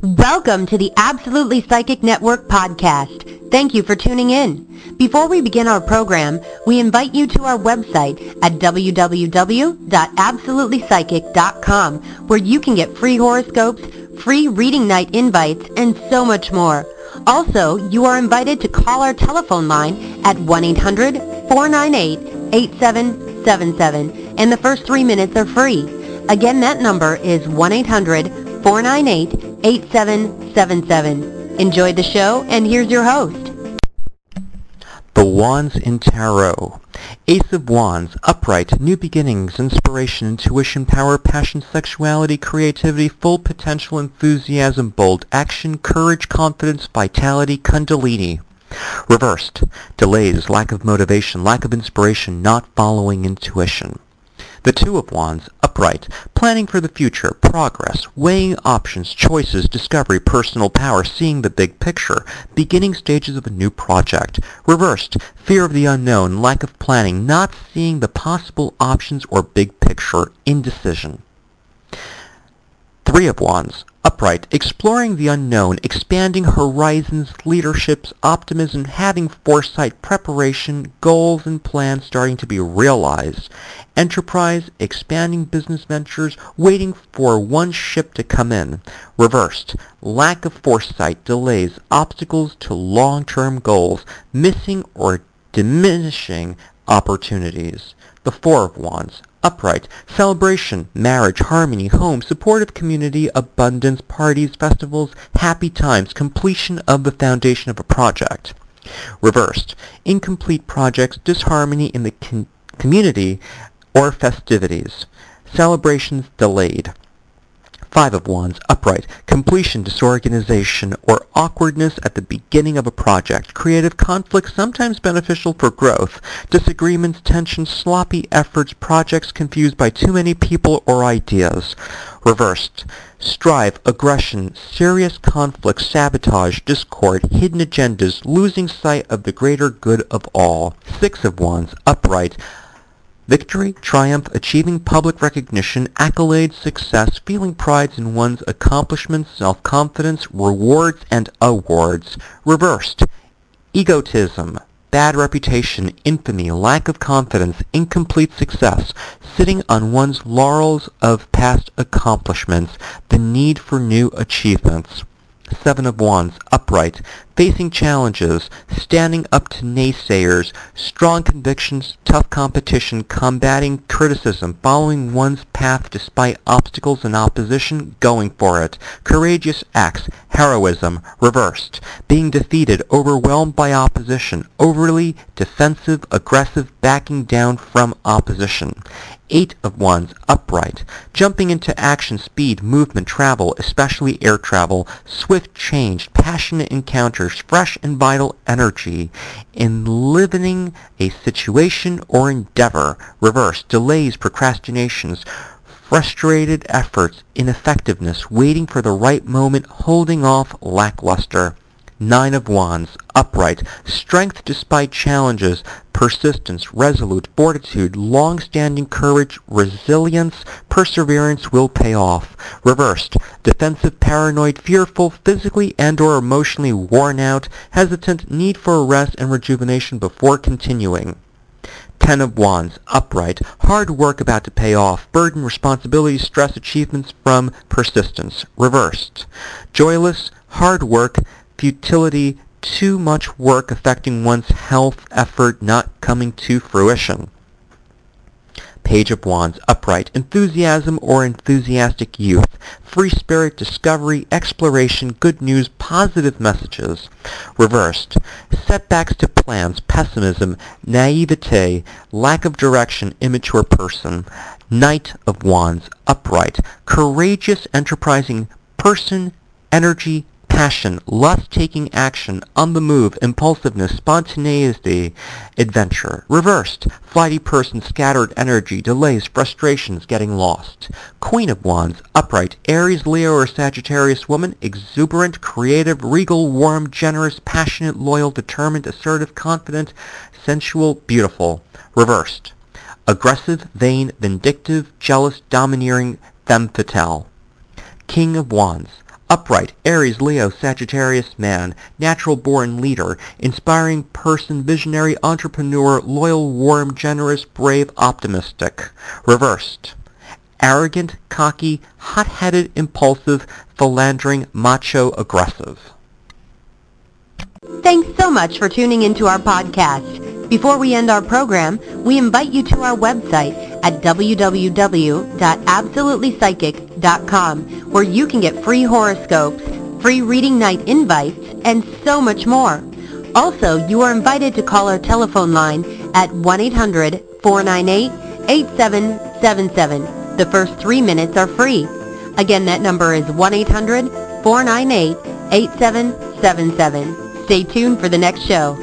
Welcome to the Absolutely Psychic Network podcast. Thank you for tuning in. Before we begin our program, we invite you to our website at www.absolutelypsychic.com where you can get free horoscopes, free reading night invites, and so much more. Also, you are invited to call our telephone line at 1-800-498-8777 and the first three minutes are free. Again, that number is 1-800-498-8777. Enjoy the show, and here's your host. The Wands in Tarot. Ace of Wands, upright, new beginnings, inspiration, intuition, power, passion, sexuality, creativity, full potential, enthusiasm, bold action, courage, confidence, vitality, kundalini. Reversed, delays, lack of motivation, lack of inspiration, not following intuition. The Two of Wands, upright, planning for the future, progress, weighing options, choices, discovery, personal power, seeing the big picture, beginning stages of a new project. Reversed, fear of the unknown, lack of planning, not seeing the possible options or big picture, indecision. Three of Wands, upright, exploring the unknown, expanding horizons, leaderships, optimism, having foresight, preparation, goals and plans starting to be realized. Enterprise, expanding business ventures, waiting for one ship to come in. Reversed, lack of foresight, delays, obstacles to long-term goals, missing or diminishing opportunities. The Four of Wands, upright, celebration, marriage, harmony, home, supportive community, abundance, parties, festivals, happy times, completion of the foundation of a project. Reversed, incomplete projects, disharmony in the community or festivities, celebrations delayed. Five of Wands, upright, completion, disorganization, or awkwardness at the beginning of a project, creative conflict sometimes beneficial for growth, disagreements, tension, sloppy efforts, projects confused by too many people or ideas. Reversed, strife, aggression, serious conflict, sabotage, discord, hidden agendas, losing sight of the greater good of all. Six of Wands, upright, Victory, triumph, achieving public recognition, accolades, success, feeling pride in one's accomplishments, self-confidence, rewards, and awards. Reversed, egotism, bad reputation, infamy, lack of confidence, incomplete success, sitting on one's laurels of past accomplishments, the need for new achievements. Seven of Wands, upright, facing challenges, standing up to naysayers, strong convictions, tough competition, combating criticism, following one's path despite obstacles and opposition, going for it, courageous acts, heroism, reversed, being defeated, overwhelmed by opposition, overly defensive, aggressive, backing down from opposition. Eight of Wands, upright, jumping into action, speed, movement, travel, especially air travel, swift change, passionate encounters, fresh and vital energy, in living a situation or endeavor, reverse, delays, procrastinations, frustrated efforts, ineffectiveness, waiting for the right moment, holding off, lackluster. Nine of Wands, upright, strength despite challenges, persistence, resolute, fortitude, long-standing courage, resilience, perseverance will pay off. Reversed, defensive, paranoid, fearful, physically and or emotionally worn out, hesitant, need for rest and rejuvenation before continuing. Ten of Wands, upright, hard work about to pay off, burden, responsibility, stress, achievements from persistence. Reversed, joyless, hard work, futility, too much work affecting one's health, effort not coming to fruition. Page of Wands, upright, enthusiasm or enthusiastic youth, free spirit, discovery, exploration, good news, positive messages. Reversed, setbacks to plans, pessimism, naivete, lack of direction, immature person. Knight of Wands, upright, courageous, enterprising person, energy, passion, lust taking action, on the move, impulsiveness, spontaneity, adventure. Reversed, flighty person, scattered energy, delays, frustrations, getting lost. Queen of Wands, upright, Aries, Leo, or Sagittarius woman, exuberant, creative, regal, warm, generous, passionate, loyal, determined, assertive, confident, sensual, beautiful. Reversed, aggressive, vain, vindictive, jealous, domineering, femme fatale. King of Wands, upright, Aries, Leo, Sagittarius man, natural-born leader, inspiring person, visionary, entrepreneur, loyal, warm, generous, brave, optimistic. Reversed. Arrogant, cocky, hot-headed, impulsive, philandering, macho, aggressive. Thanks so much for tuning into our podcast. Before we end our program, we invite you to our website at www.absolutelypsychic.com where you can get free horoscopes, free reading night invites, and so much more. Also, you are invited to call our telephone line at 1-800-498-8777. The first three minutes are free. Again, that number is 1-800-498-8777. Stay tuned for the next show.